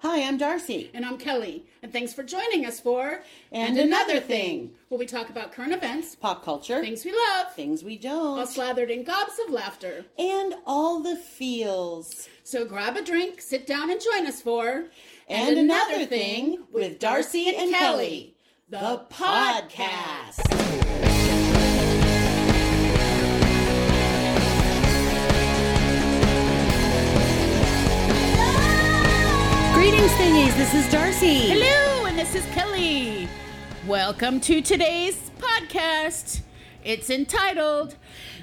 Hi, I'm Darcy. And I'm Kelly. And thanks for joining us for And Another Thing. where we talk about current events, Pop culture, things we love, things we don't, All slathered in gobs of laughter. and all the feels. So grab a drink, sit down, and join us for And, Another Thing with Darcy and Kelly, the podcast. Thingies. This is Darcy. Hello, and this is Kelly. Welcome to today's podcast. It's entitled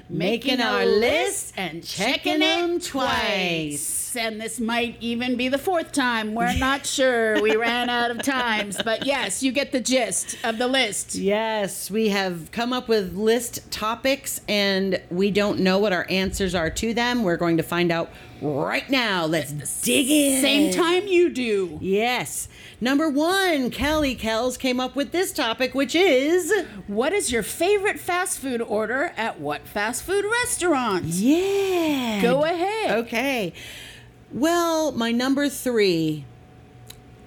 Making Our List and Checking Them Twice. And this might even be the fourth time. We're not sure. We ran out of times. But yes, you get the gist of the list. Yes, we have come up with list topics and we don't know what our answers are to them. We're going to find out right now. Let's dig in. Same time you do. Yes. Number one, Kelly Kells came up with this topic, which is What is your favorite fast food order at what fast food restaurant? yeah. Go ahead. Okay. Well, my number three.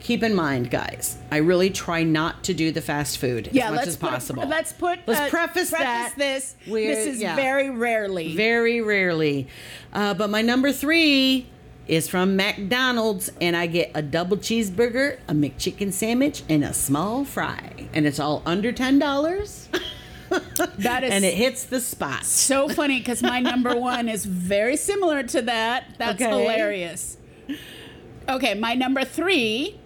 Keep in mind, guys, I really try not to do the fast food Yeah, as much as possible. Let's put. Let's uh, preface that. this. This is yeah. very rarely. Very rarely. Uh, but my number three is from McDonald's, and I get a double cheeseburger, a McChicken sandwich, and a small fry. And it's all under $10. that is and it hits the spot. so funny because my number one is very similar to that. That's Okay. hilarious. Okay, my number three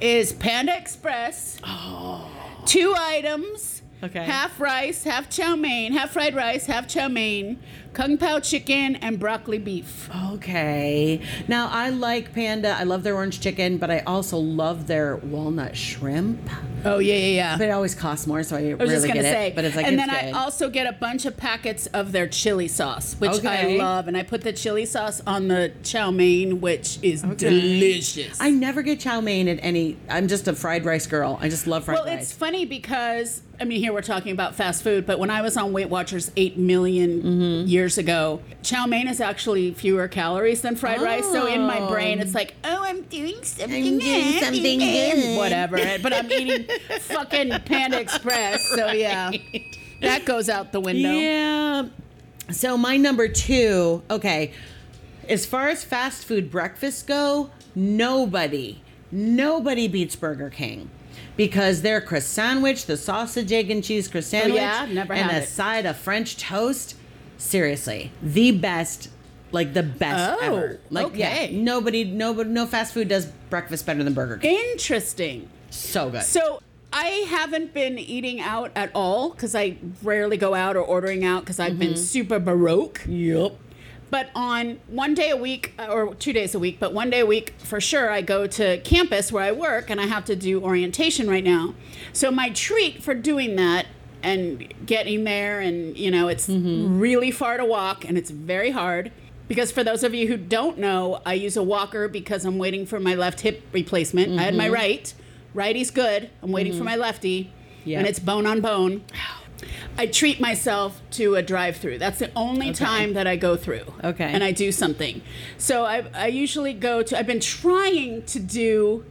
is Panda Express. Oh. Two items. Oh. Okay. Half rice, half chow mein, half fried rice, half chow mein, kung pao chicken, and broccoli beef. Okay. Now, I like Panda. I love their orange chicken, but I also love their walnut shrimp. Oh yeah, yeah, yeah. But it always costs more, so I, I was really just gonna get say, it. But it's like and it's then good. I also get a bunch of packets of their chili sauce, which Okay. I love, and I put the chili sauce on the chow mein, which is delicious. I never get chow mein at any. I'm just a fried rice girl. I just love fried well, rice. Well, it's funny because I mean, here we're talking about fast food, but when I was on Weight Watchers eight million Mm-hmm. years ago, chow mein is actually fewer calories than fried rice. So in my brain, it's oh. like, oh, I'm doing something, I'm doing good, something good. whatever. But I'm eating fucking Panda Express, so yeah, that goes out the window. Yeah. So my number two, okay. As far as fast food breakfasts go, nobody, nobody beats Burger King. Because their croissant sandwich, the sausage, egg, and cheese croissant sandwich, Oh, yeah? Never and had a it. side of French toast, seriously, the best, like the best Oh, ever. Like, yeah, nobody, nobody, no fast food does breakfast better than Burger King. Interesting. So good. So I haven't been eating out at all because I rarely go out or ordering out because I've been super baroque. yep. But on one day a week uh, or two days a week, but one day a week for sure, I go to campus where I work and I have to do orientation right now. So my treat for doing that and getting there, and you know, it's mm-hmm. really far to walk and it's very hard. Because for those of you who don't know, I use a walker because I'm waiting for my left hip replacement. I had my mm-hmm. right. Righty's good. I'm waiting for mm-hmm. my lefty. And it's bone on bone. I treat myself to a drive-through. That's the only time that I go through. Okay. And I do something. So I, I usually go to. I've been trying to do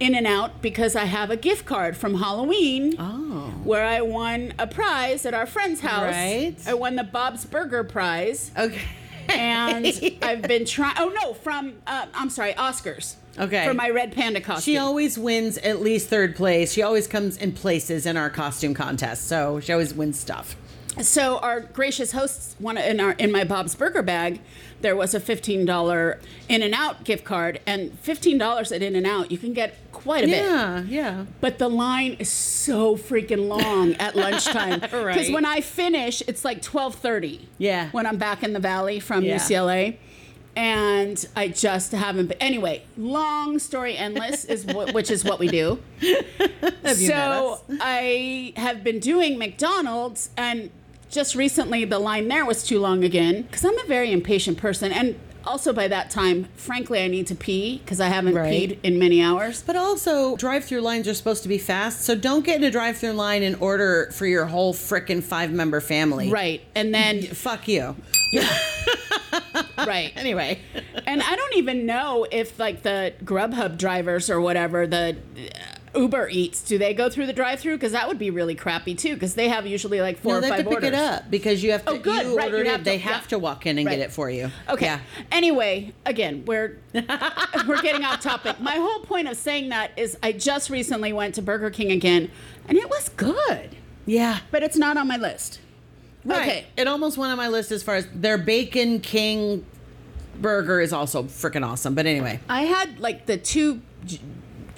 In and Out because I have a gift card from Halloween. Oh. Where I won a prize at our friend's house. Right. I won the Bob's Burger prize, Okay. and I've been trying. Oh no, from uh, I'm sorry, Oscars. Okay. For my red panda costume. She always wins at least third place. She always comes in places in our costume contest, so she always wins stuff. So our gracious hosts, one in our in my Bob's Burger bag, there was a fifteen dollar In and Out gift card, and fifteen dollars at In and Out, you can get quite a bit. Yeah, yeah. But the line is so freaking long at lunchtime because Right. when I finish, it's like twelve thirty. Yeah. When I'm back in the valley from Yeah. UCLA. And I just haven't been. Anyway, long story endless is what, which is what we do. Have you met So? I have been doing McDonald's, and just recently the line there was too long again because I'm a very impatient person, and also by that time, frankly, I need to pee because I haven't Right. peed in many hours. But also, drive-through lines are supposed to be fast, so don't get in a drive-through line and order for your whole frickin' five-member family. Right, and then Fuck you. right, Right. Anyway. And I don't even know if like the Grubhub drivers or whatever the Uber Eats do they go through the drive-through because that would be really crappy too because they have usually like four No, or they have five to pick it up because you have to. Oh, good. You Right, you ordered have it. to- they have yeah. to walk in and Right. get it for you. Okay. Yeah. Anyway, again, we're we're getting off topic. My whole point of saying that is I just recently went to Burger King again, and it was good, Yeah. but it's not on my list. Right. Okay. It almost went on my list as far as their Bacon King burger is also freaking awesome. But anyway. I had like the two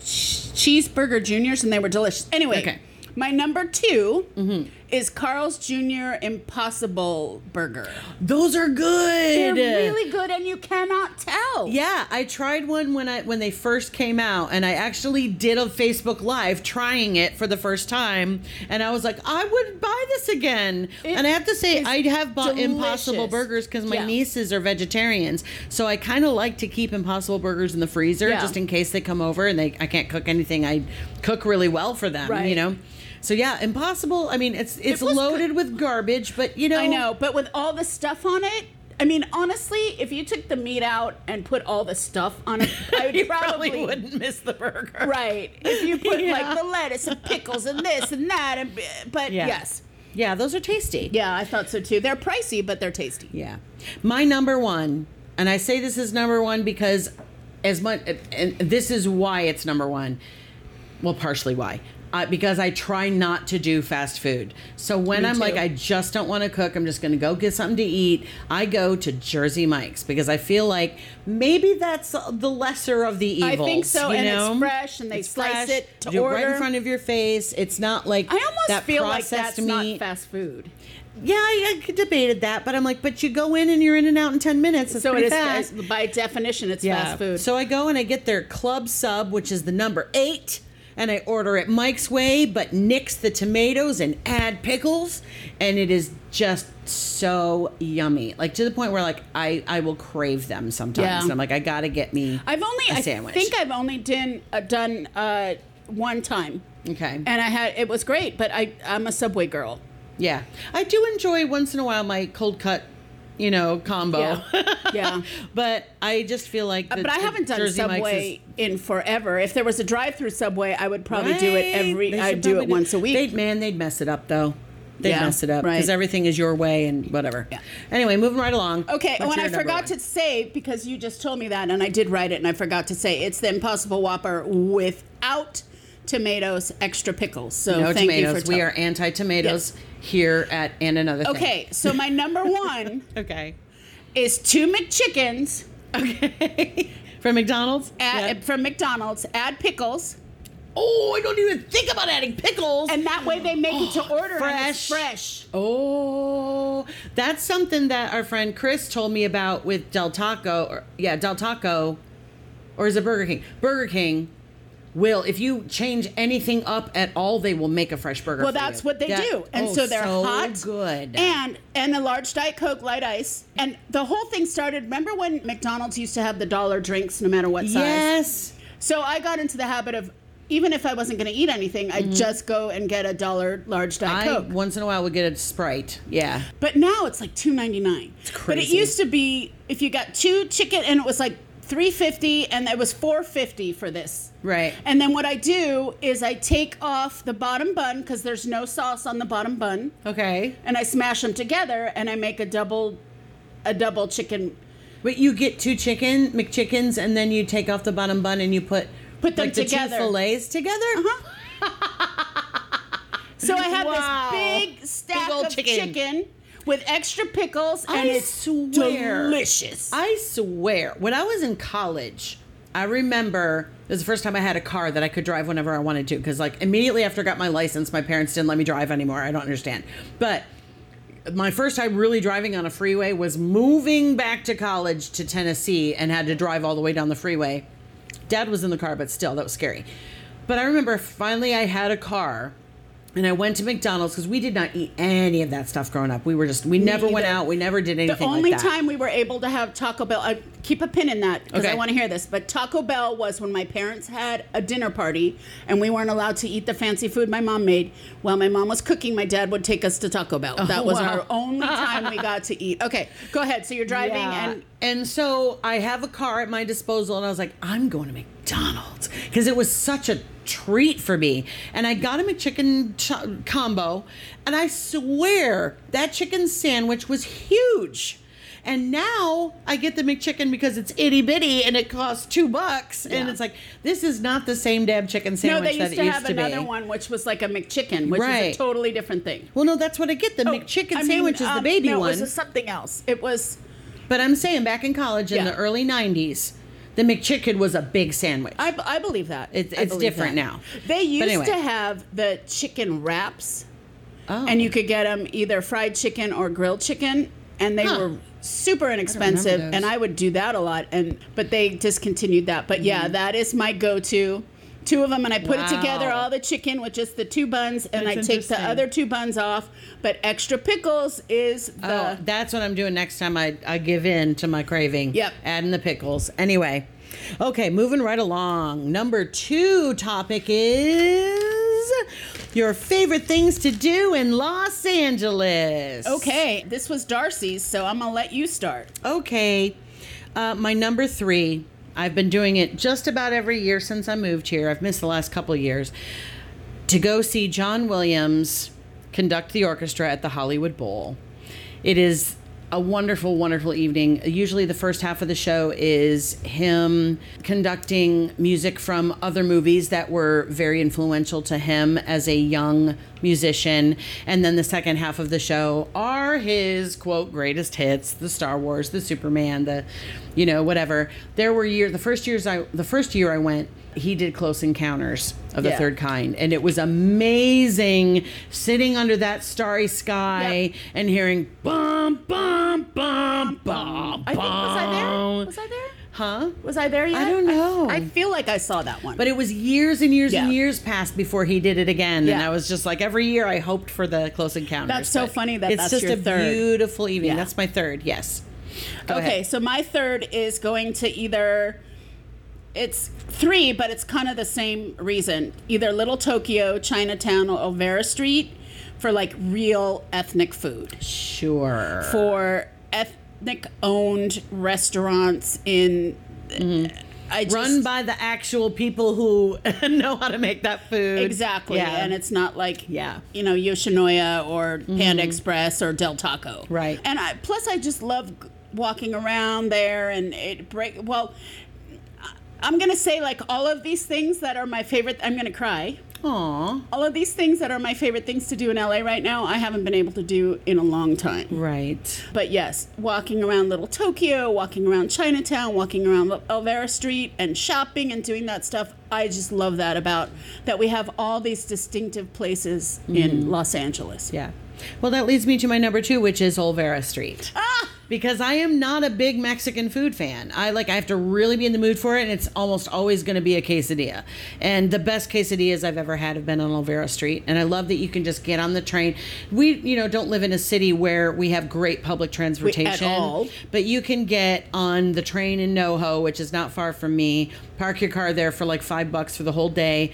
cheeseburger juniors, and they were delicious. Anyway, Okay. my number 2 mm-hmm. Is Carl's Jr. Impossible Burger. Those are good. They're really good, and you cannot tell. Yeah, I tried one when I when they first came out, and I actually did a Facebook Live trying it for the first time, and I was like, I would buy this again. It and I have to say, I have bought Impossible. Burgers because my Yeah. nieces are vegetarians, so I kind of like to keep Impossible Burgers in the freezer Yeah. just in case they come over and they I can't cook anything. I cook really well for them, Right. you know. So yeah, Impossible. I mean, it's it's was loaded with garbage, but you know, I know, but with all the stuff on it, I mean, honestly, if you took the meat out and put all the stuff on it, I would probably, probably wouldn't miss the burger. Right. If you put Yeah. like the lettuce and pickles and this and that, and but Yeah. yes, Yeah, those are tasty. yeah, I thought so too. They're pricey, but they're tasty. Yeah. My number one, and I say this is number one because as much, and this is why it's number one. Well, partially why. Uh, because I try not to do fast food. So when Me I'm like. I just don't want to cook, I'm just going to go get something to eat, I go to Jersey Mike's because I feel like maybe that's the lesser of the evils. I think so, you and it's fresh, and they slice it to do right in front of your face. It's not like I almost that feel like that's not fast food. Yeah, I, I debated that, but I'm like, but you go in and you're in and out in ten minutes. It's So it pretty fast. by definition, it's fast food. So I go and I get their club sub, which is the number eight, and I order it Mike's way, but nix the tomatoes and add pickles, and it is just so yummy. Like to the point where like I I will crave them sometimes. Yeah. And I'm like, I gotta get me. I've only, a I sandwich. I think I've only done uh, done uh, one time, okay. and I had it was great. But I I'm a Subway girl. yeah, I do enjoy once in a while my cold cut, you know, combo. Yeah. Yeah. but I just feel like. Uh, the- but I haven't done Jersey Subway is- in forever. If there was a drive-through Subway, I would probably do it Right. every. I should do it once a week. They'd, man, they'd mess it up though. They'd Yeah, mess it up right. because everything is your way and whatever. Yeah. Anyway, moving right along. Okay, when your I forgot one? to say because you just told me that, and I did write it, and I forgot to say it's the Impossible Whopper without tomatoes, extra pickles. So no thank tomatoes. you for we are anti-tomatoes here at and another thing. Okay, so my number one Okay. is two McChickens Okay. From McDonald's. at, Yeah. from McDonald's. Add pickles, Oh, I don't even think about adding pickles. and that way they make it to oh, order and it's fresh. fresh. Oh, that's something that our friend Chris told me about with Del Taco. Or, yeah, Del Taco, or is it Burger King? Burger King will, if you change anything up at all, they will make a fresh burger. Well, that's you. what they Yeah. do, and Oh, so they're hot, good. and and a large diet coke, light ice, and the whole thing started. Remember when McDonald's used to have the dollar drinks, no matter what size? yes, So I got into the habit of even if I wasn't going to eat anything, I'd just go and get a dollar large diet Mm-hmm. I coke. once in a while would get a Sprite. Yeah, But now it's like two ninety nine. It's crazy. But it used to be if you got two chicken and it was like three fifty, and it was four fifty for this. right. And then what I do is I take off the bottom bun because there's no sauce on the bottom bun, Okay, and I smash them together and I make a double, a double chicken. but you get two chicken McChickens, and then you take off the bottom bun and you put Put them like the two fillets together. Uh-huh. So I have Wow. this big stack Big of chicken. chicken. With extra pickles, and I it's swear. delicious. I swear, when I was in college, I remember it was the first time I had a car that I could drive whenever I wanted to. Because like immediately after I got my license, my parents didn't let me drive anymore. I don't understand. But my first time really driving on a freeway was moving back to college to Tennessee and had to drive all the way down the freeway. Dad was in the car, but still, that was scary. But I remember finally I had a car and I went to McDonald's because we did not eat any of that stuff growing up. We were just we never went out. We never did anything. The only like time we were able to have Taco Bell, uh, keep a pin in that because Okay. I want to hear this. But Taco Bell was when my parents had a dinner party and we weren't allowed to eat the fancy food my mom made. While my mom was cooking, my dad would take us to Taco Bell. that was Oh, wow. our only time we got to eat. Okay, go ahead. So you're driving Yeah. and and so I have a car at my disposal, and I was like, I'm going to McDonald's because it was such a treat for me. And I got him a chicken ch- combo, and I swear that chicken sandwich was huge. And now I get the McChicken because it's itty bitty and it costs two bucks. And it's like, this is not the same damn chicken no, sandwich they that used to used have to another be. one which was like a McChicken, which is a totally different thing. Well, no, that's what I get. The Oh, McChicken I mean, sandwich is the um, baby no, one. It was something else. It was but I'm saying back in college in Yeah. the early 90s, the McChicken was a big sandwich. I, I believe that. It's- it's believe different that. now. They used anyway. to have the chicken wraps, oh. and you could get them either fried chicken or grilled chicken, and they Huh. were super inexpensive. those. And I would do that a lot, and but they discontinued that. But yeah, mm-hmm. that is my go-to. Two of them, and I put it together. All the chicken with just the two buns, and That's I take the other two buns off. But extra pickles is the Oh, that's what I'm doing next time I, I give in to my craving. Yep. Adding the pickles. Anyway. Okay, moving right along. Number two topic is your favorite things to do in Los Angeles. okay. This was Darcy's, so I'm gonna let you start. Okay. Uh, my number three, I've been doing it just about every year since I moved here. I've missed the last couple years. To go see John Williams conduct the orchestra at the Hollywood Bowl. It is a wonderful, wonderful evening. Usually, the first half of the show is him conducting music from other movies that were very influential to him as a young musician. And then the second half of the show are his quote greatest hits the Star Wars, the Superman, the, you know, whatever. There were years, the first years I, the first year I went, he did Close Encounters of the Yeah. Third Kind. And it was amazing sitting under that starry sky Yep. and hearing bum, bum, bum, bum, I think was I there? Was I there? Huh? Was I there yet? I don't know. I, feel like I saw that one. But it was years and years and years past before he did it again, and I was just like, every year I hoped for the Close Encounters. That's so funny that it's that's just a third. beautiful evening. Yeah. That's my third. Yes. Go okay, ahead. so my third is going to either it's three, but it's kind of the same reason. Either Little Tokyo, Chinatown, or Olvera Street for like real ethnic food. Sure. For ethnic owned restaurants in I just, Mm-hmm. Run by the actual people who know how to make that food. Exactly. Yeah. And it's not like Yeah. Mm-hmm. you know, Yoshinoya or Panda Express or Del Taco. Right. And I plus I just love walking around there and it break well I'm going to say like all of these things that are my favorite I'm going to cry. Aw. All of these things that are my favorite things to do in LA right now, I haven't been able to do in a long time. Right. But yes, walking around Little Tokyo, walking around Chinatown, walking around Olvera Street, and shopping and doing that stuff. I just love that about that we have all these distinctive places in Los Angeles. Yeah. Well, that leads me to my number two, which is Olvera Street. Ah! Because I am not a big Mexican food fan. I like I have to really be in the mood for it, and it's almost always going to be a quesadilla. And the best quesadillas I've ever had have been on Olvera Street. And I love that you can just get on the train. We, you know, don't live in a city where we have great public transportation at all. but you can get on the train in NoHo, which is not far from me. Park your car there for like five bucks for the whole day.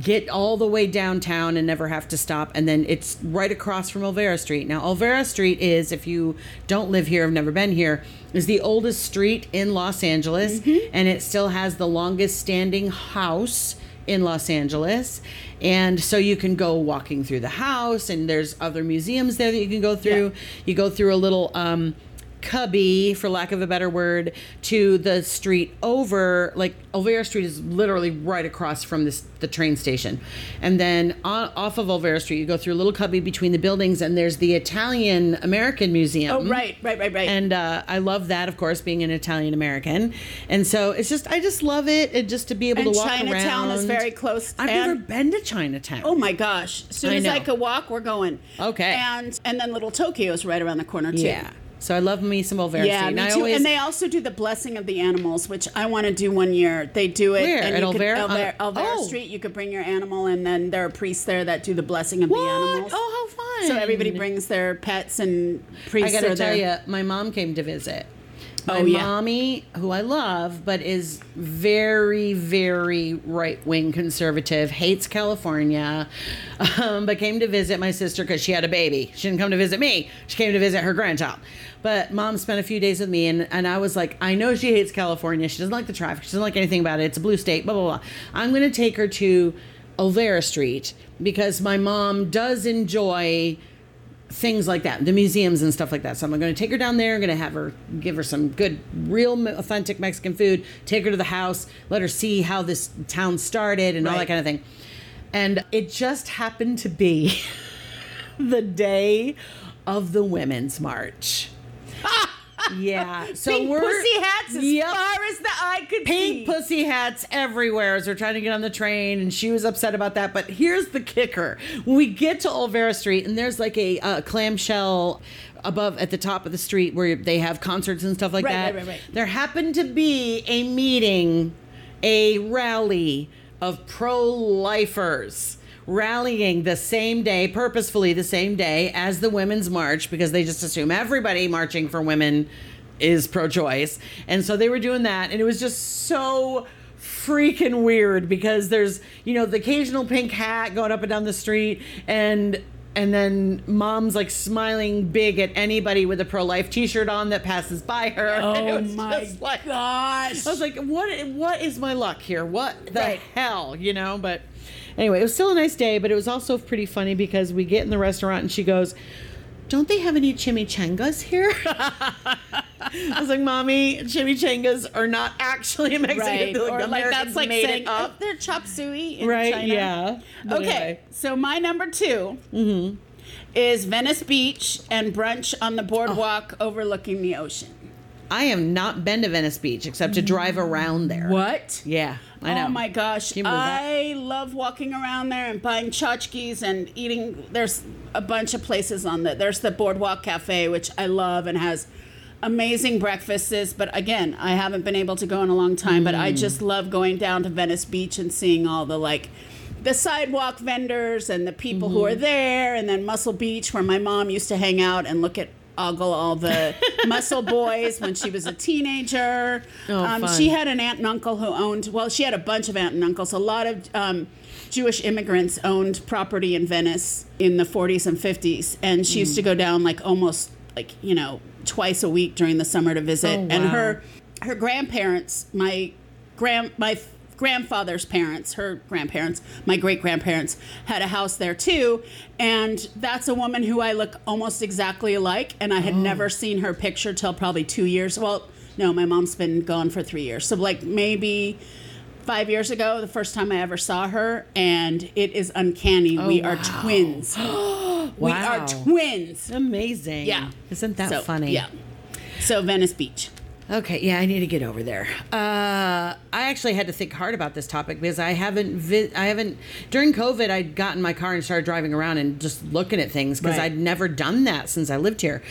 Get all the way downtown and never have to stop. And then it's right across from Olvera Street. Now, Olvera Street is, if you don't live here, have never been here, is the oldest street in Los Angeles. And it still has the longest standing house in Los Angeles. And so you can go walking through the house, and there's other museums there that you can go through. Yeah. You go through a little um, cubby, for lack of a better word, to the street over. Like Olvera Street is literally right across from this the train station, and then on, off of Olvera Street, you go through a little cubby between the buildings, and there's the Italian American Museum. Oh, right, right, right, right. And uh, I love that, of course, being an Italian American, and so it's just I just love it, and just to be able and to walk Chinatown around. is very close. To I've and- never been to Chinatown. Oh my gosh! As soon I as I could walk, we're going. Okay. And and then Little Tokyo is right around the corner too. Yeah. So I love me some Olvera Yeah, me and too. always, and they also do the blessing of the animals, which I want to do one year. They do it Where? and At Olvera? Olvera, Olvera oh. Street. You could bring your animal, and then there are priests there that do the blessing of what? the animals. Oh, how fun! So everybody brings their pets, and priests. I gotta are tell there. you, my mom came to visit. My Oh, yeah. mommy, who I love, but is very, very right wing conservative, hates California, um, but came to visit my sister because she had a baby. She didn't come to visit me. She came to visit her grandchild. But mom spent a few days with me, and, and I was like, I know she hates California. She doesn't like the traffic. She doesn't like anything about it. It's a blue state, blah, blah, blah. I'm going to take her to Olvera Street because my mom does enjoy things like that, the museums and stuff like that. So I'm going to take her down there. I'm going to have her give her some good, real, authentic Mexican food. Take her to the house, let her see how this town started and all that kind of thing. And it just happened to be the day of the Women's March. Yeah. So Pink we're pussy hats as Yep. far as the eye could see. pink see. pussy hats everywhere as we're trying to get on the train and she was upset about that but here's the kicker when we get to olvera street and there's like a uh, clamshell above at the top of the street where they have concerts and stuff like Right, that right, right, right. there happened to be a meeting a rally of pro-lifers rallying the same day purposefully the same day as the women's march because they just assume everybody marching for women is pro-choice and so they were doing that and it was just so freaking weird because there's you know the occasional pink hat going up and down the street and and then mom's like smiling big at anybody with a pro-life t-shirt on that passes by her And Oh my like- gosh! I was like, what? What is my luck here? What the Right. hell? You know. But anyway, it was still a nice day. But it was also pretty funny because we get in the restaurant and she goes, "Don't they have any chimichangas here?" I was like, "Mommy, chimichangas are not actually a Mexican right, food. or like that's like made saying up." "Oh, they're chop suey in Right, China. yeah. But Okay, anyway. so my number 2 Mm-hmm. is Venice Beach and brunch on the boardwalk overlooking the ocean. I have not been to Venice Beach except to drive around there. What? Yeah, I know. Oh my gosh. I love walking around there and buying tchotchkes and eating. There's a bunch of places on the. There's the Boardwalk Cafe, which I love and has amazing breakfasts. But again, I haven't been able to go in a long time. But Mm. I just love going down to Venice Beach and seeing all the like. The sidewalk vendors and the people who Mm-hmm. are there, and then Muscle Beach, where my mom used to hang out and look at ogle all the muscle boys when she was a teenager. Oh, um, she had an aunt and uncle who owned, well, she had a bunch of aunt and uncles. A lot of um, Jewish immigrants owned property in Venice in the 40s and 50s. And she used to go down like almost like, you know, twice a week during the summer to visit. Oh, wow. And her her grandparents, my grand my grandfather's parents, her grandparents, my great grandparents had a house there too, and that's a woman who I look almost exactly alike, and I had oh. never seen her picture till probably two years. Well, no, my mom's been gone for three years, so like maybe. Five years ago, the first time I ever saw her, and it is uncanny. Oh, we are twins. wow. We are twins. Amazing. Yeah. Isn't that So, funny? Yeah. So Venice Beach. Okay, yeah, I need to get over there. Uh, I actually had to think hard about this topic because I haven't, vi- I haven't during COVID. I'd gotten in my car and started driving around and just looking at things because Right. I'd never done that since I lived here.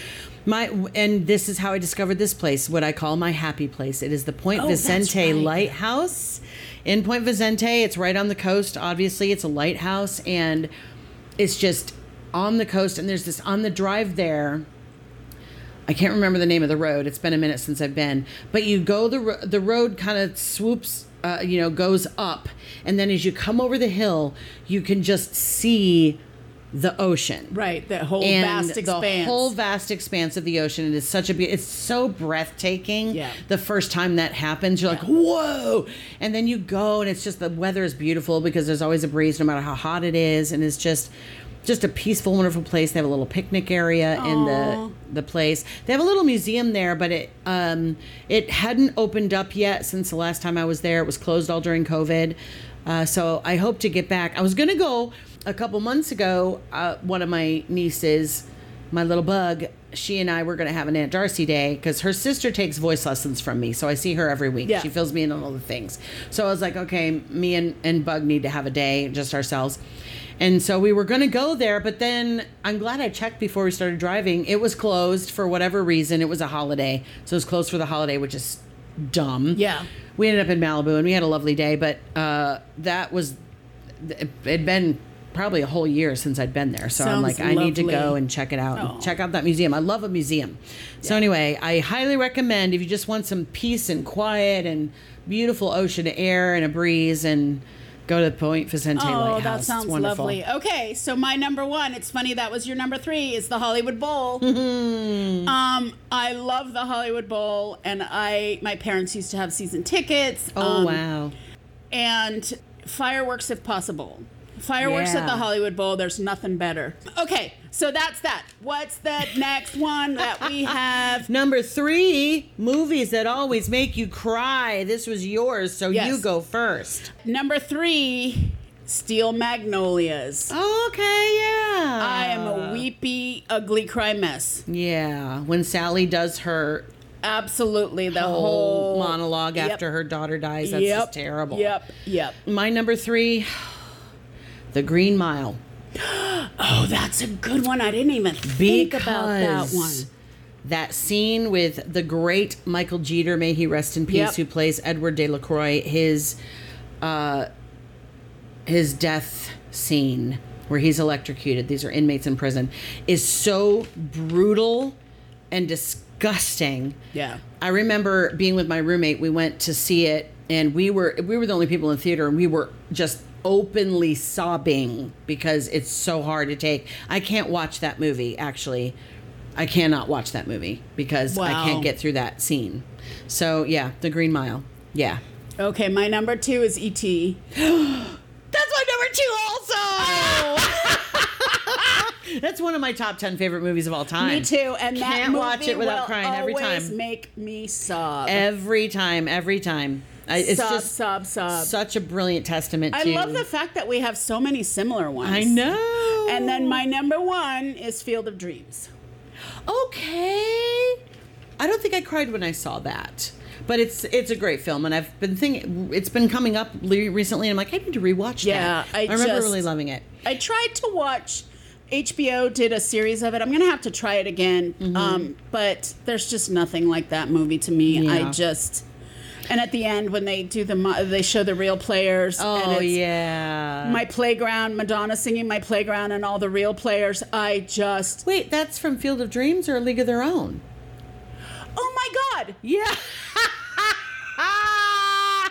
My and this is how I discovered this place, what I call my happy place. It is the Point Oh, Vicente right. Lighthouse in Point Vicente. It's right on the coast. Obviously, it's a lighthouse, and it's just on the coast. And there's this on the drive there. I can't remember the name of the road. It's been a minute since I've been. But you go the the road kind of swoops, uh, you know, goes up, and then as you come over the hill, you can just see the ocean. Right. that whole And vast expanse. the whole vast expanse of the ocean. It is such a be- it's so breathtaking. Yeah. The first time that happens, you're like, whoa! And then you go, and it's just the weather is beautiful because there's always a breeze, no matter how hot it is, and it's just just a peaceful, wonderful place. They have a little picnic area in the the place. They have a little museum there, but it um it hadn't opened up yet since the last time I was there. It was closed all during COVID. Uh, so I hope to get back. I was gonna go a couple months ago. Uh, one of my nieces, my little bug, she and I were gonna have an Aunt Darcy day because her sister takes voice lessons from me, so I see her every week. Yeah. She fills me in on all the things. So I was like, okay, me and, and Bug need to have a day just ourselves. And so we were going to go there, but then I'm glad I checked before we started driving. It was closed for whatever reason. It was a holiday. So it was closed for the holiday, which is dumb. Yeah. We ended up in Malibu and we had a lovely day, but uh, that was, it had been probably a whole year since I'd been there. So I'm like, I need to go and check it out. Oh. And check out that museum. I love a museum. So anyway, I highly recommend if you just want some peace and quiet and beautiful ocean air and a breeze and go to the Point Vicente Oh, Lighthouse. that It's sounds lovely. Okay, so my number one, it's funny that was your number three, is the Hollywood Bowl. um, I love the Hollywood Bowl, and I my parents used to have season tickets. Oh um, wow. And fireworks if possible. Fireworks at the Hollywood Bowl, there's nothing better. Okay, so that's that. What's the next one that we have? Number three, movies that always make you cry. This was yours, so Yes. you go first. Number three, Steel Magnolias. Oh, okay, yeah. I am a weepy, ugly cry mess. Yeah, when Sally does her Absolutely, the whole, whole monologue Yep. after her daughter dies, that's yep, just terrible. Yep, yep. My number three, The Green Mile. Oh, that's a good one. I didn't even think about that one. That scene with the great Michael Jeter, may he rest in peace, Yep. who plays Edward Delacroix, his uh, his death scene where he's electrocuted. These are inmates in prison, is so brutal and disgusting. Yeah. I remember being with my roommate. We went to see it, and we were we were the only people in the theater, and we were just openly sobbing because it's so hard to take. I can't watch that movie. Actually, I cannot watch that movie because I can't get through that scene. So yeah, The Green Mile. Yeah, Okay, my number two is E.T. that's my number two. Also, that's one of my top ten favorite movies of all time. Me too. And that Can't movie watch it without will crying every always time. Make me sob. Every time, every time. I, it's sob, just sob, sob. such a brilliant testament I to. love the fact that we have so many similar ones. I know. And then my number one is Field of Dreams. okay. I don't think I cried when I saw that, but it's it's a great film, and I've been thinking it's been coming up recently, and I'm like, I need to rewatch Yeah, that. I remember just- really loving it. I tried to watch. HBO did a series of it. I'm gonna have to try it again. Um, but there's just nothing like that movie to me. Mm-hmm. Yeah. I just. And at the end, when they do the, mo- they show the real players. and Oh yeah. My playground, Madonna singing my playground, and all the real players. I just. Wait, that's from Field of Dreams or A League of Their Own? Oh my God! Yeah. I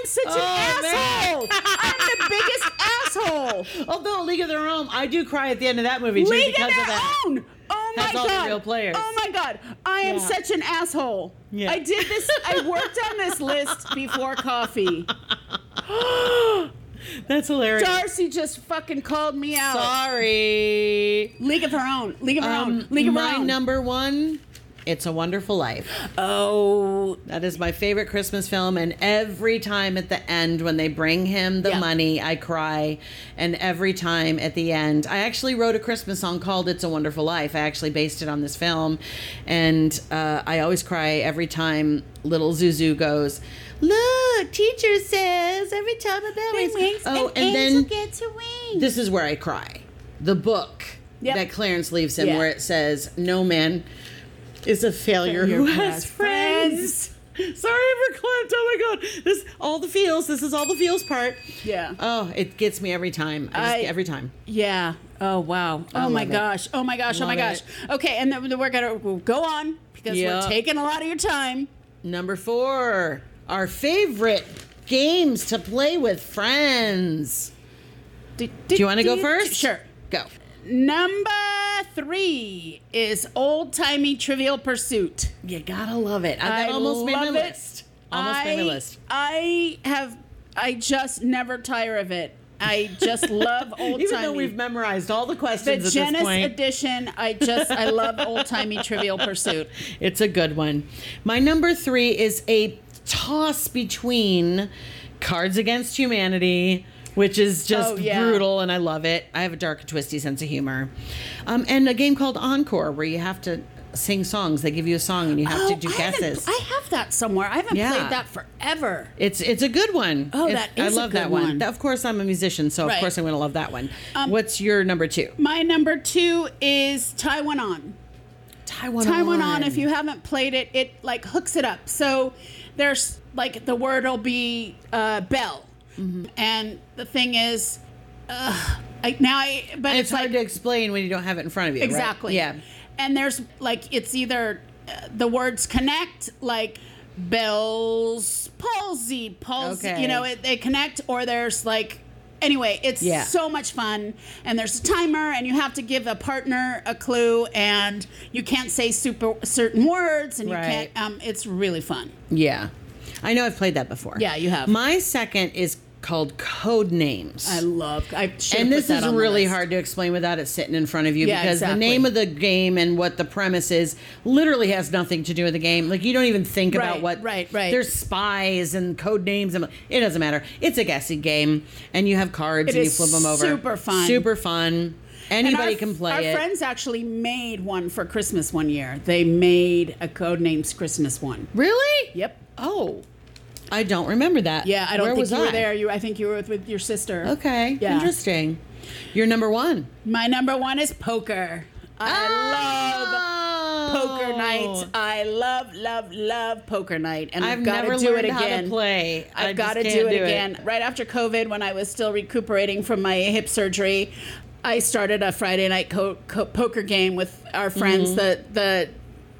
am such Oh, an asshole. I'm the biggest asshole. Although League of Their Own, I do cry at the end of that movie too League of because their of that. own. Oh my Has all the god. real players. Oh my god. I am Yeah. such an asshole. Yeah. I did this. I worked on this list before coffee. That's hilarious. Darcy just fucking called me out. Sorry. League of her own. League of her Um, own. League of her my own. number one, It's a Wonderful Life. oh, That is my favorite Christmas film, and every time at the end when they bring him the Yeah. money, I cry. And every time at the end, I actually wrote a Christmas song called "It's a Wonderful Life." I actually based it on this film, and uh, I always cry every time little Zuzu goes. Look, teacher says every time a bell rings. Oh, and then get to wing. this is where I cry. The book Yep. that Clarence leaves him, Yeah. where it says, "No man is a failure Failure who has has friends." Sorry for clapped. Oh my god, this all the feels. This is all the feels part. Yeah. Oh, it gets me every time. I just, I- every time. Yeah. Oh wow. Oh my love it. gosh. Oh my gosh. oh my gosh. Okay, and then we're gonna we'll go on because Yeah. we're taking a lot of your time. Number four, our favorite games to play with friends. Do Do you want to go first? Sure. Go. Number three is old timey Trivial Pursuit. You gotta love it. I, I almost made my it. list. Almost I, made my list. I have. I just never tire of it. I just love old Even though we've memorized all the The questions at Genesis this point. edition. I just. I love old timey Trivial Pursuit. It's a good one. My number three is a toss between Cards Against Humanity, which is just Oh, yeah. brutal, and I love it. I have a dark and twisty sense of humor, um, and a game called Encore, where you have to sing songs. They give you a song and you have to do Oh, I guesses. I have that somewhere. I haven't Yeah. played that forever. It's it's a good one. Oh, It's- that I is a love that one. one. Of course, I'm a musician, so of Right. Um, course I'm going to love that one. What's your number two? My number two is Taiwan On. Taiwan. Taiwan On. If you haven't played it, it like hooks it up. So there's like the word will be uh, bell, Mm-hmm. and the thing is, uh, I, now I but And it's, it's hard like to explain when you don't have it in front of you. right? exactly Yeah. And there's like it's either uh, the words connect like Bell's palsy, palsy. Okay. You know, it, they connect, or there's like. Anyway, it's Yeah. so much fun, and there's a timer, and you have to give a partner a clue, and you can't say super certain words, and you Right. can't. Um, it's really fun. Yeah. I know I've played that before. Yeah, you have. My second is called Code Names. I love. I should and put this that is really hard to explain without it sitting in front of you Yeah, because the name of the game and what the premise is literally has nothing to do with the game. Like you don't even think about what right, right. There's spies and code names and it doesn't matter. It's a guessing game and you have cards It and you flip them over. super fun. Super fun. Anybody our- can play Our it. friends actually made one for Christmas one year. They made a Codenames Christmas one. really? Yep. Oh. I don't remember that. Yeah, I don't Where think was you were I? there. You, I think you were with, with your sister. Okay. Yeah. Interesting. You're number one. My number one is poker. I oh! love poker night. I love, love, love poker night, and I've, I've got never to do learned it how to again. play. I I've got to just do can't it again. Right after COVID, when I was still recuperating from my hip surgery, I started a Friday night co- co- poker game with our friends. Mm-hmm. The the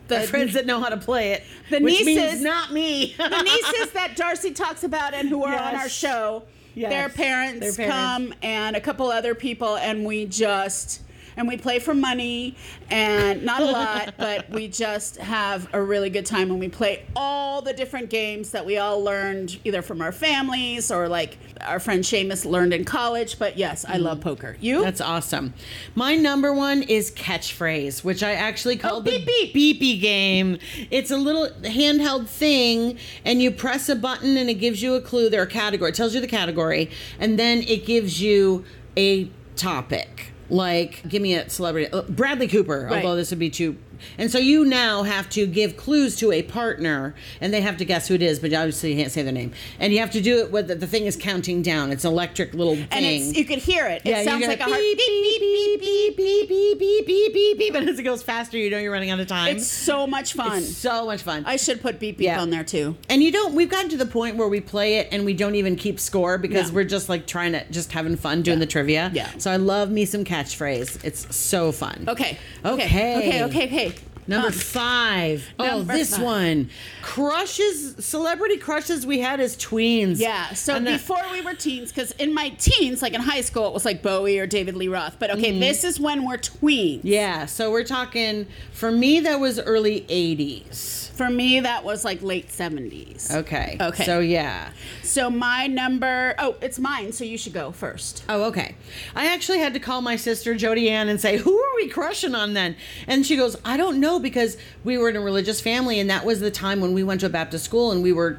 the friends that know how to play it. The which means nieces- not me. the nieces that Darcy talks about and who are on our show, Yes. their, parents Their parents. come and a couple other people, and we just and we play for money and not a lot, but we just have a really good time when we play all the different games that we all learned either from our families or like our friend Seamus learned in college. But yes, I love poker. You? Mm. That's awesome. My number one is catchphrase, which I actually call the Oh, beep, beepy game. It's a little handheld thing, and you press a button, and it gives you a clue. There a category. It tells you the category, and then it gives you a topic. Like, give me a celebrity, uh, Bradley Cooper. Right. Although this would be too. And so you now have to give clues to a partner, and they have to guess who it is, but obviously you can't say their name. And you have to do it with the, the thing is counting down. It's an electric little thing. and it's you could hear it. It Yeah, sounds like a heart beep, beep, beep, beep, beep, beep, beep, beep, beep, beep. And as it goes faster, you know you're running out of time. It's so much fun. It's so much fun. I should put beep beep Yeah. on there too. and you don't, we've gotten to the point where we play it and we don't even keep score because No. we're just like trying to, just having fun doing Yeah. the trivia. Yeah. So I love me some catchphrase. It's so fun. Okay. Okay. Okay. Okay. Okay. Number Um, five. Oh, Number this five. one. Crushes, celebrity crushes we had as tweens. Yeah. So And before we were teens, because in my teens, like in high school, it was like Bowie or David Lee Roth. But okay, this is when we're tweens. Mm-hmm. Yeah. So we're talking, for me, that was early 80s. For me, that was like late seventies. Okay. Okay. So yeah. So my number. Oh, it's mine. So you should go first. Oh, okay. I actually had to call my sister Jody Ann and say, "Who are we crushing on then?" And she goes, "I don't know because we were in a religious family, and that was the time when we went to a Baptist school, and we were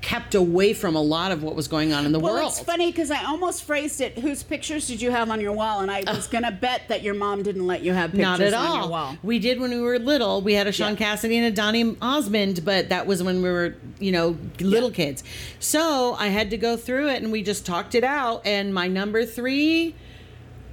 kept away from a lot of what was going on in the Well, world." it's funny because I almost phrased it. Whose pictures did you have on your wall? And I was gonna bet that your mom didn't let you have pictures Not at on your all. wall. We did when we were little. We had a Shaun Yeah. Cassidy and a Donny Osmond, but that was when we were, you know, little Yeah. kids. So I had to go through it, and we just talked it out. And my number three,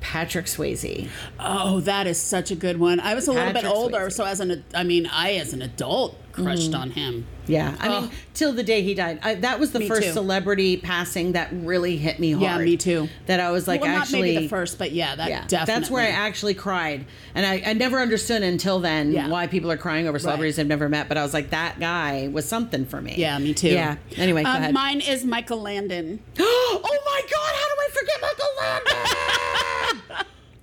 Patrick Swayze. Oh, that is such a good one. I was a little bit older, Swayze. so as an, I mean, I as an adult crushed on him. Yeah, I mean, Oh. till the day he died. I, that was the Me first too. celebrity passing that really hit me hard. Yeah, me too. That I was like, well, not actually, the first, but yeah, that yeah, definitely. that's where I actually cried, and I, I never understood until then Yeah. why people are crying over celebrities I've never met. But I was like, that guy was something for me. Yeah, me too. Yeah. Anyway, go Um, ahead. Mine is Michael Landon. oh my God! How do I forget Michael Landon?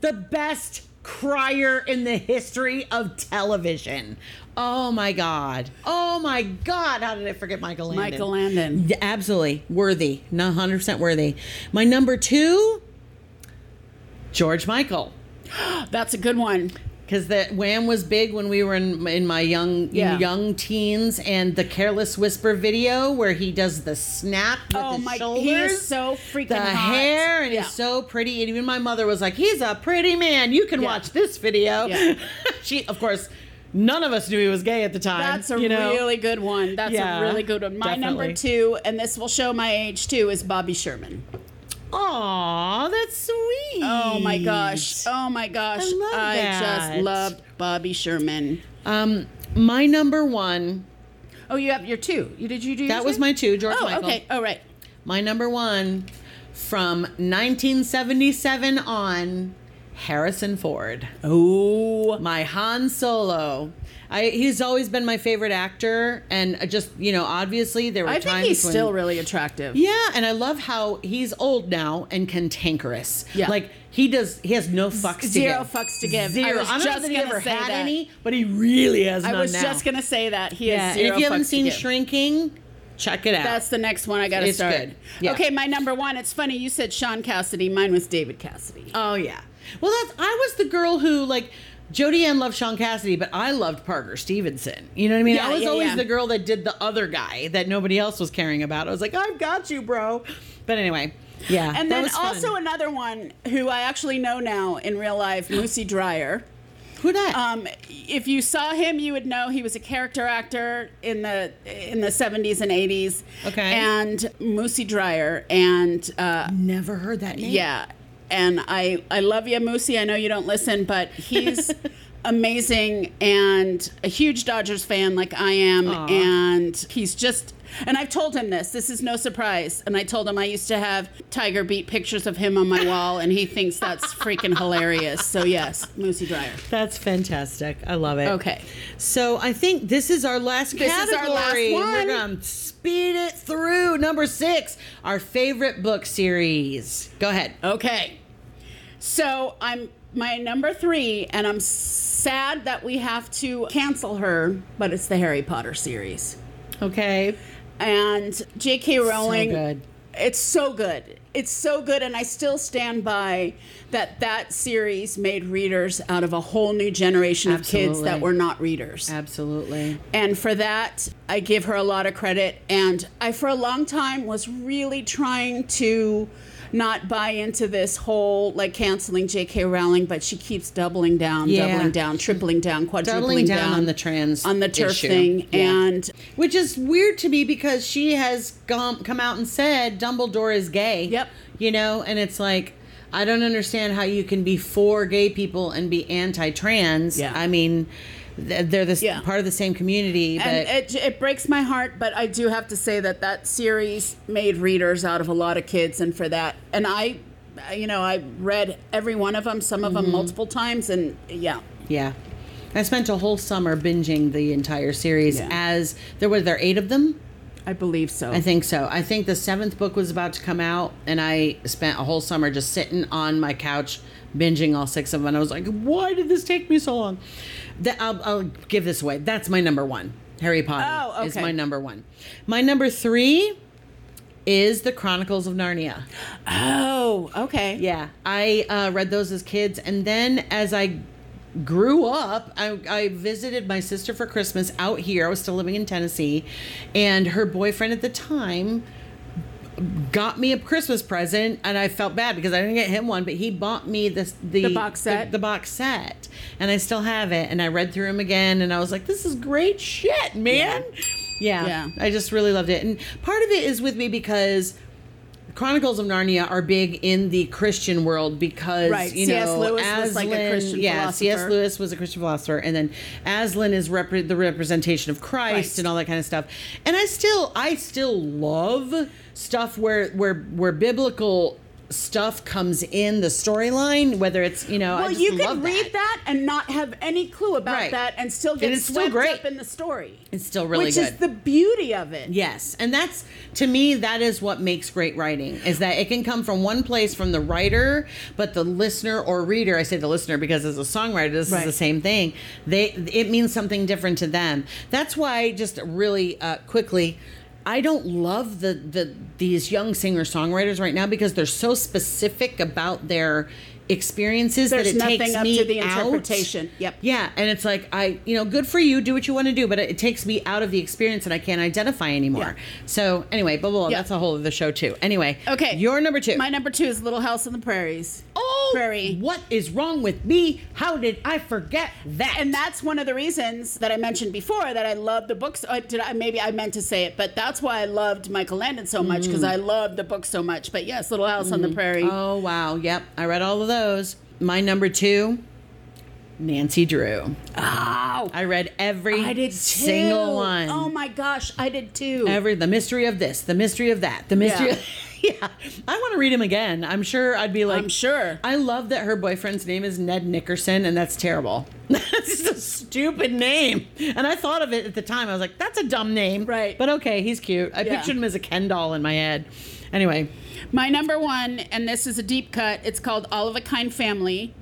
the best crier in the history of television. Oh my God! Oh my God! How did I forget Michael Landon? Michael Landon. Absolutely worthy, not hundred percent worthy. My number two, George Michael, That's a good one. Because the Wham was big when we were in in my young Yeah. young teens, and the Careless Whisper video where he does the snap with Oh his my, shoulders. he is so freaking the hot. hair and yeah. he's so pretty, and even my mother was like, "He's a pretty man. You can Yeah. watch this video." She, of course. none of us knew he was gay at the time. That's a you know? really good one. That's a really good one. My number two, and this will show my age too, is Bobby Sherman. Aw, that's sweet. Oh my gosh. Oh my gosh. I love that. just loved Bobby Sherman. Um, my number one. Oh, you have your two. You did you do? That was yet? my two, George Oh, Michael. okay. Oh, right. My number one from 1977 on, Harrison Ford. Oh. My Han Solo. I, he's always been my favorite actor, and just you know, obviously there were I times think he's when, still really attractive. Yeah, and I love how he's old now and cantankerous. Yeah. like he does. He has no fucks Zero to give. fucks to give. I Zero. was I'm not just that he ever had that. any, but he really has I was now. just gonna say that he yeah, has and zero. if you haven't seen. Shrinking, check it out. That's the next one I got to start. good. Yeah. Okay, my number one. It's funny you said Shaun Cassidy. Mine was David Cassidy. Oh yeah. Well, that's I was the girl who like Jodie Ann loved Shaun Cassidy, but I loved Parker Stevenson. You know what I mean? Yeah, I was yeah, always yeah. the girl that did the other guy that nobody else was caring about. I was like, I've got you, bro. But anyway, yeah. And then fun. also another one who I actually know now in real life, Moosie Drier. who that? Um, if you saw him, you would know he was a character actor in the in the seventies and eighties. Okay. And Moosie Drier, and uh, Never heard that name. yeah, and I I love you, Moosie. I know you don't listen, but he's amazing and a huge Dodgers fan like I am, Aw. and he's just. And I've told him this. This is no surprise. And I told him I used to have Tiger Beat pictures of him on my wall, and he thinks that's freaking hilarious. So yes, Moosie Drier. That's fantastic. I love it. Okay. So I think this is our last This is category. our last We're one. Speed it through. Number six, our favorite book series. Go ahead. Okay. So I'm my number three, and I'm sad that we have to cancel her, but it's the Harry Potter series. Okay. And J.K. Rowling. good. It's so good. It's so good, and I still stand by that. That series made readers out of a whole new generation of kids that were not readers. Absolutely. And for that, I give her a lot of credit. And I, for a long time, was really trying to not buy into this whole like canceling J.K. Rowling, but she keeps doubling down, Yeah. doubling down, tripling down, quadrupling Doubling down, on the trans on the TERF issue. thing, Yeah. and Which is weird to me because she has come come out and said Dumbledore is gay. Yep. You know, and it's like I don't understand how you can be for gay people and be anti-trans. Yeah. I mean, they're this Yeah. part of the same community, but and it, it breaks my heart, but I do have to say that that series made readers out of a lot of kids, and for that, and I, you know, I read every one of them, some of Mm-hmm. them multiple times, and yeah, yeah. I spent a whole summer binging the entire series Yeah. as there were there eight of them. I believe so. I think so. I think the seventh book was about to come out, and I spent a whole summer just sitting on my couch binging all six of them. And I was like, "Why did this take me so long?" That I'll, I'll give this away. That's my number one. Harry Potter Oh, is my number one. My number three is the Chronicles of Narnia. oh, okay. Yeah, I uh, read those as kids, and then as I grew up, I, I visited my sister for Christmas out here. I was still living in Tennessee, and her boyfriend at the time got me a Christmas present, and I felt bad because I didn't get him one, but he bought me this the, The box set? the, box set, and I still have it. And I read through them again, and I was like, "This is great shit, man." Yeah, Yeah. I just really loved it, and part of it is with me because. Chronicles of Narnia are big in the Christian world because Right. you C.S. know Lewis was like a Christian yeah, C.S. Lewis was a Christian philosopher, and then Aslan is repre- the representation of Christ, Christ. and all that kind of stuff. And I still, I still love stuff where where where biblical stuff comes in the storyline, whether it's you know. I Well, you could read that and not have any clue about Right. that, and still get it's still swept great. up in the story. It's still really which good. is the beauty of it. Yes, and that's to me that is what makes great writing is that it can come from one place from the writer, but the listener or reader, I say the listener because as a songwriter this Right. is the same thing. They it means something different to them. That's why just really uh, quickly I don't love the, the these young singer songwriters right now because they're so specific about their experiences There's that it nothing takes up me to the out. interpretation. Yep. Yeah, and it's like I, you know, good for you. Do what you want to do, but it, it takes me out of the experience, and I can't identify anymore. Yeah. So anyway, blah blah. blah Yeah. That's a whole other show too. Anyway, Okay. your number two. My number two is Little House on the Prairies. oh, Prairie. What is wrong with me? How did I forget that? and that's one of the reasons that I mentioned before that I love the books. Uh, did I, maybe I meant to say it, but that's why I loved Michael Landon so much because I loved the book so much. But yes, Little House on the Prairie. Oh wow, yep, I read all of those. My number two, Nancy Drew. Oh, I read every I did too. single one. Oh my gosh, I did too. Every the mystery of this, the mystery of that, the mystery. Yeah. Of, yeah, I want to read him again. I'm sure I'd be like, I'm sure. I love that her boyfriend's name is Ned Nickerson, and that's terrible. that's a stupid name. And I thought of it at the time. I was like, that's a dumb name. Right. But okay, he's cute. I Yeah. pictured him as a Ken doll in my head. Anyway, My number one, and this is a deep cut. It's called All of a Kind Family,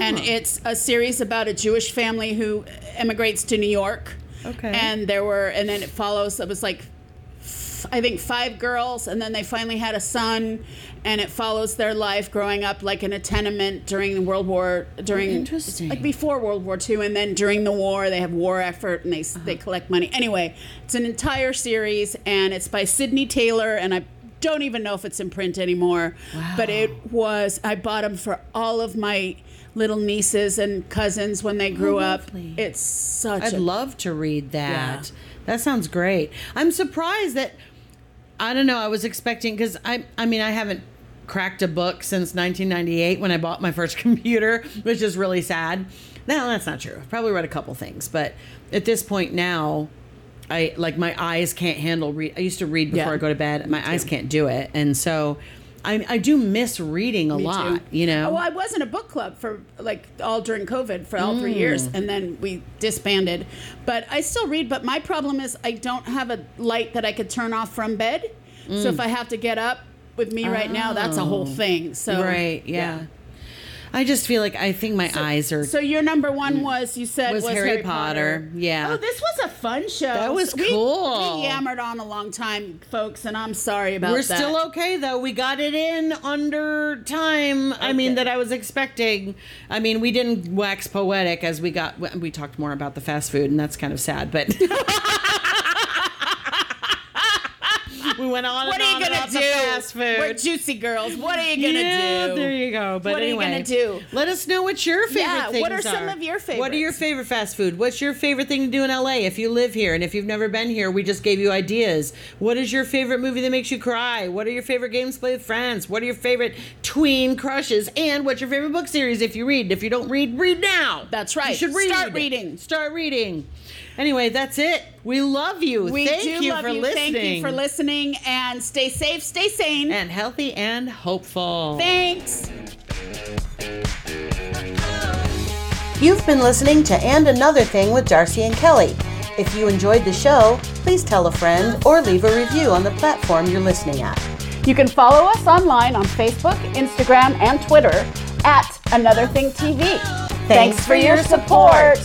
and ah. it's a series about a Jewish family who emigrates to New York. Okay. And there were, and then it follows. It was like, I think five girls, and then they finally had a son, and it follows their life growing up like in a tenement during the World War during Interesting. like before World War II, and then during the war they have war effort and they Uh-huh. they collect money. Anyway, it's an entire series, and it's by Sydney Taylor, and I don't even know if it's in print anymore. But it was. I bought them for all of my little nieces and cousins when they grew up. Oh, lovely. It's such I'd a love to read that. Yeah. That sounds great. I'm surprised that I don't know. I was expecting because I I mean I haven't cracked a book since 1998 when I bought my first computer, which is really sad. No, that's not true. I've probably read a couple things, but at this point now, I like my eyes can't handle read. I used to read before Yeah. I go to bed. My eyes can't do it, and so I I do miss reading a Me lot. too. You know. Oh, well, I was in a book club for like all during COVID for all three Mm. years, and then we disbanded. But I still read. But my problem is I don't have a light that I could turn off from bed. Mm. So if I have to get up with me right now, that's a whole thing. So Oh. right? Yeah. I just feel like I think my eyes are So your number one was you said Was was, Harry Harry, Potter. Yeah. Oh, this was a fun show. That was We- cool. We yammered on a long time, folks, and I'm sorry about that. We're that. still okay though. We got it in under time. I mean that I was expecting. I mean we didn't wax poetic as we got. We talked more about the fast food, and that's kind of sad. But we went on. What are you on gonna do? Fast food. We're juicy girls. What are you gonna yeah, do? there you go. But What are you gonna do? Let us know what your favorite Yeah, things what are some of your favorite? What are your favorite fast food? What's your favorite thing to do in LA if you live here? And if you've never been here, we just gave you ideas. What is your favorite movie that makes you cry? What are your favorite games to play with friends? What are your favorite tween crushes? And what's your favorite book series if you read? If you don't read, read now. That's right. You should read. Start reading. Start reading. Anyway, that's it. We love you. We Thank do you love for you. listening. Thank you for listening, and stay safe, stay sane. And healthy and hopeful. Thanks. You've been listening to And Another Thing with Darcy and Kelly. If you enjoyed the show, please tell a friend or leave a review on the platform you're listening at. You can follow us online on Facebook, Instagram, and Twitter at Another Thing TV. Thanks for your support.